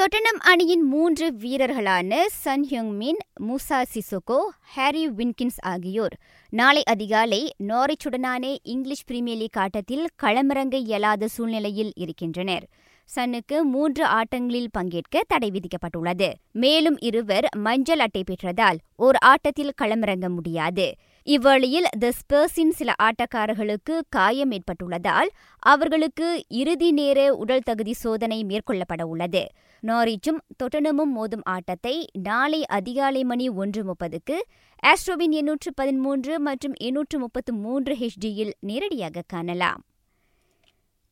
தொட்டனம் அணியின் மூன்று வீரர்களான சன் ஹியூங் மின் முசா சிசோகோ ஹாரி வின்கின்ஸ் ஆகியோர். நாளை அதிகாலை நாரிச்சுடனான இங்கிலீஷ் பிரீமியர் லீக் ஆட்டத்தில் களமிறங்க இயலாத சூழ்நிலையில் இருக்கின்றனர். சன்னுக்கு மூன்று ஆட்டங்களில் பங்கேற்க தடை விதிக்கப்பட்டுள்ளது. மேலும் இருவர் மஞ்சள் அட்டை பெற்றதால் ஓர் ஆட்டத்தில் களமிறங்க முடியாது. இவ்வழியில் த ஸ்பர்ஸின் சில ஆட்டக்காரர்களுக்கு காயம் ஏற்பட்டுள்ளதால் அவர்களுக்கு இறுதி நேர உடல் தகுதி சோதனை மேற்கொள்ளப்பட உள்ளது. நாரிச்சும் தொட்டனமும் மோதும் ஆட்டத்தை நாளை அதிகாலை மணி ஒன்று முப்பதுக்கு ஆஸ்ட்ரோவின் எண்ணூற்று பதிமூன்று மற்றும் எண்ணூற்று முப்பத்து மூன்று ஹெச்டியில் நேரடியாக காணலாம்.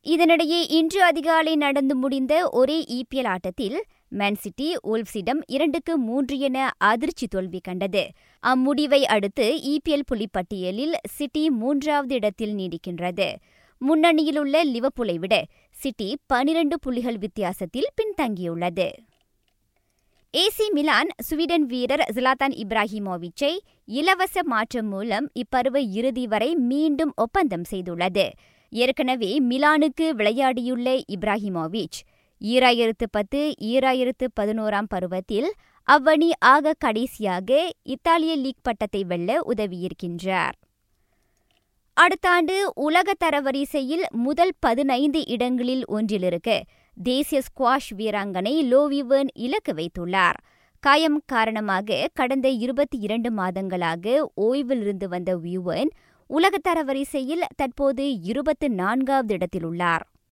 இதனிடையே இன்று அதிகாலை நடந்து முடிந்த ஒரே இபிஎல் ஆட்டத்தில் மேன்சிட்டி உல்ப்ஸிடம் இரண்டுக்கு மூன்று என அதிர்ச்சி தோல்வி கண்டது. அம்முடிவை அடுத்து இபிஎல் புலிப்பட்டியலில் சிட்டி மூன்றாவது இடத்தில் நீடிக்கின்றது. முன்னணியில் உள்ள லிவப்புலை விட சிட்டி பனிரண்டு புள்ளிகள் வித்தியாசத்தில் பின்தங்கியுள்ளது. ஏசி மிலான் ஸ்வீடன் வீரர் ஜிலாத்தான் இப்ராஹிமோவிச்சை இலவச மாற்றம் மூலம் இப்பருவ இறுதி வரை மீண்டும் ஒப்பந்தம் செய்துள்ளது. ஏற்கனவே மிலானுக்கு விளையாடியுள்ள இப்ராஹிமோவிச் ஈராயிரத்து பத்து ஈராயிரத்து பதினோராம் பருவத்தில் அவ்வணி ஆக கடைசியாக இத்தாலிய லீக் பட்டத்தை வெல்ல உதவியிருக்கின்றார். அடுத்த ஆண்டு உலக தரவரிசையில் முதல் பதினைந்து இடங்களில் ஒன்றிலிருக்க தேசிய ஸ்குவாஷ் வீராங்கனை லோவிவர்ன் இலக்கு வைத்துள்ளார். காயம் காரணமாக கடந்த இருபத்தி இரண்டு மாதங்களாக ஓய்வில் இருந்து வந்த வியூவன் உலகத்தர தரவரிசையில் தற்போது இருபத்து நான்காவது இடத்தில் உள்ளார்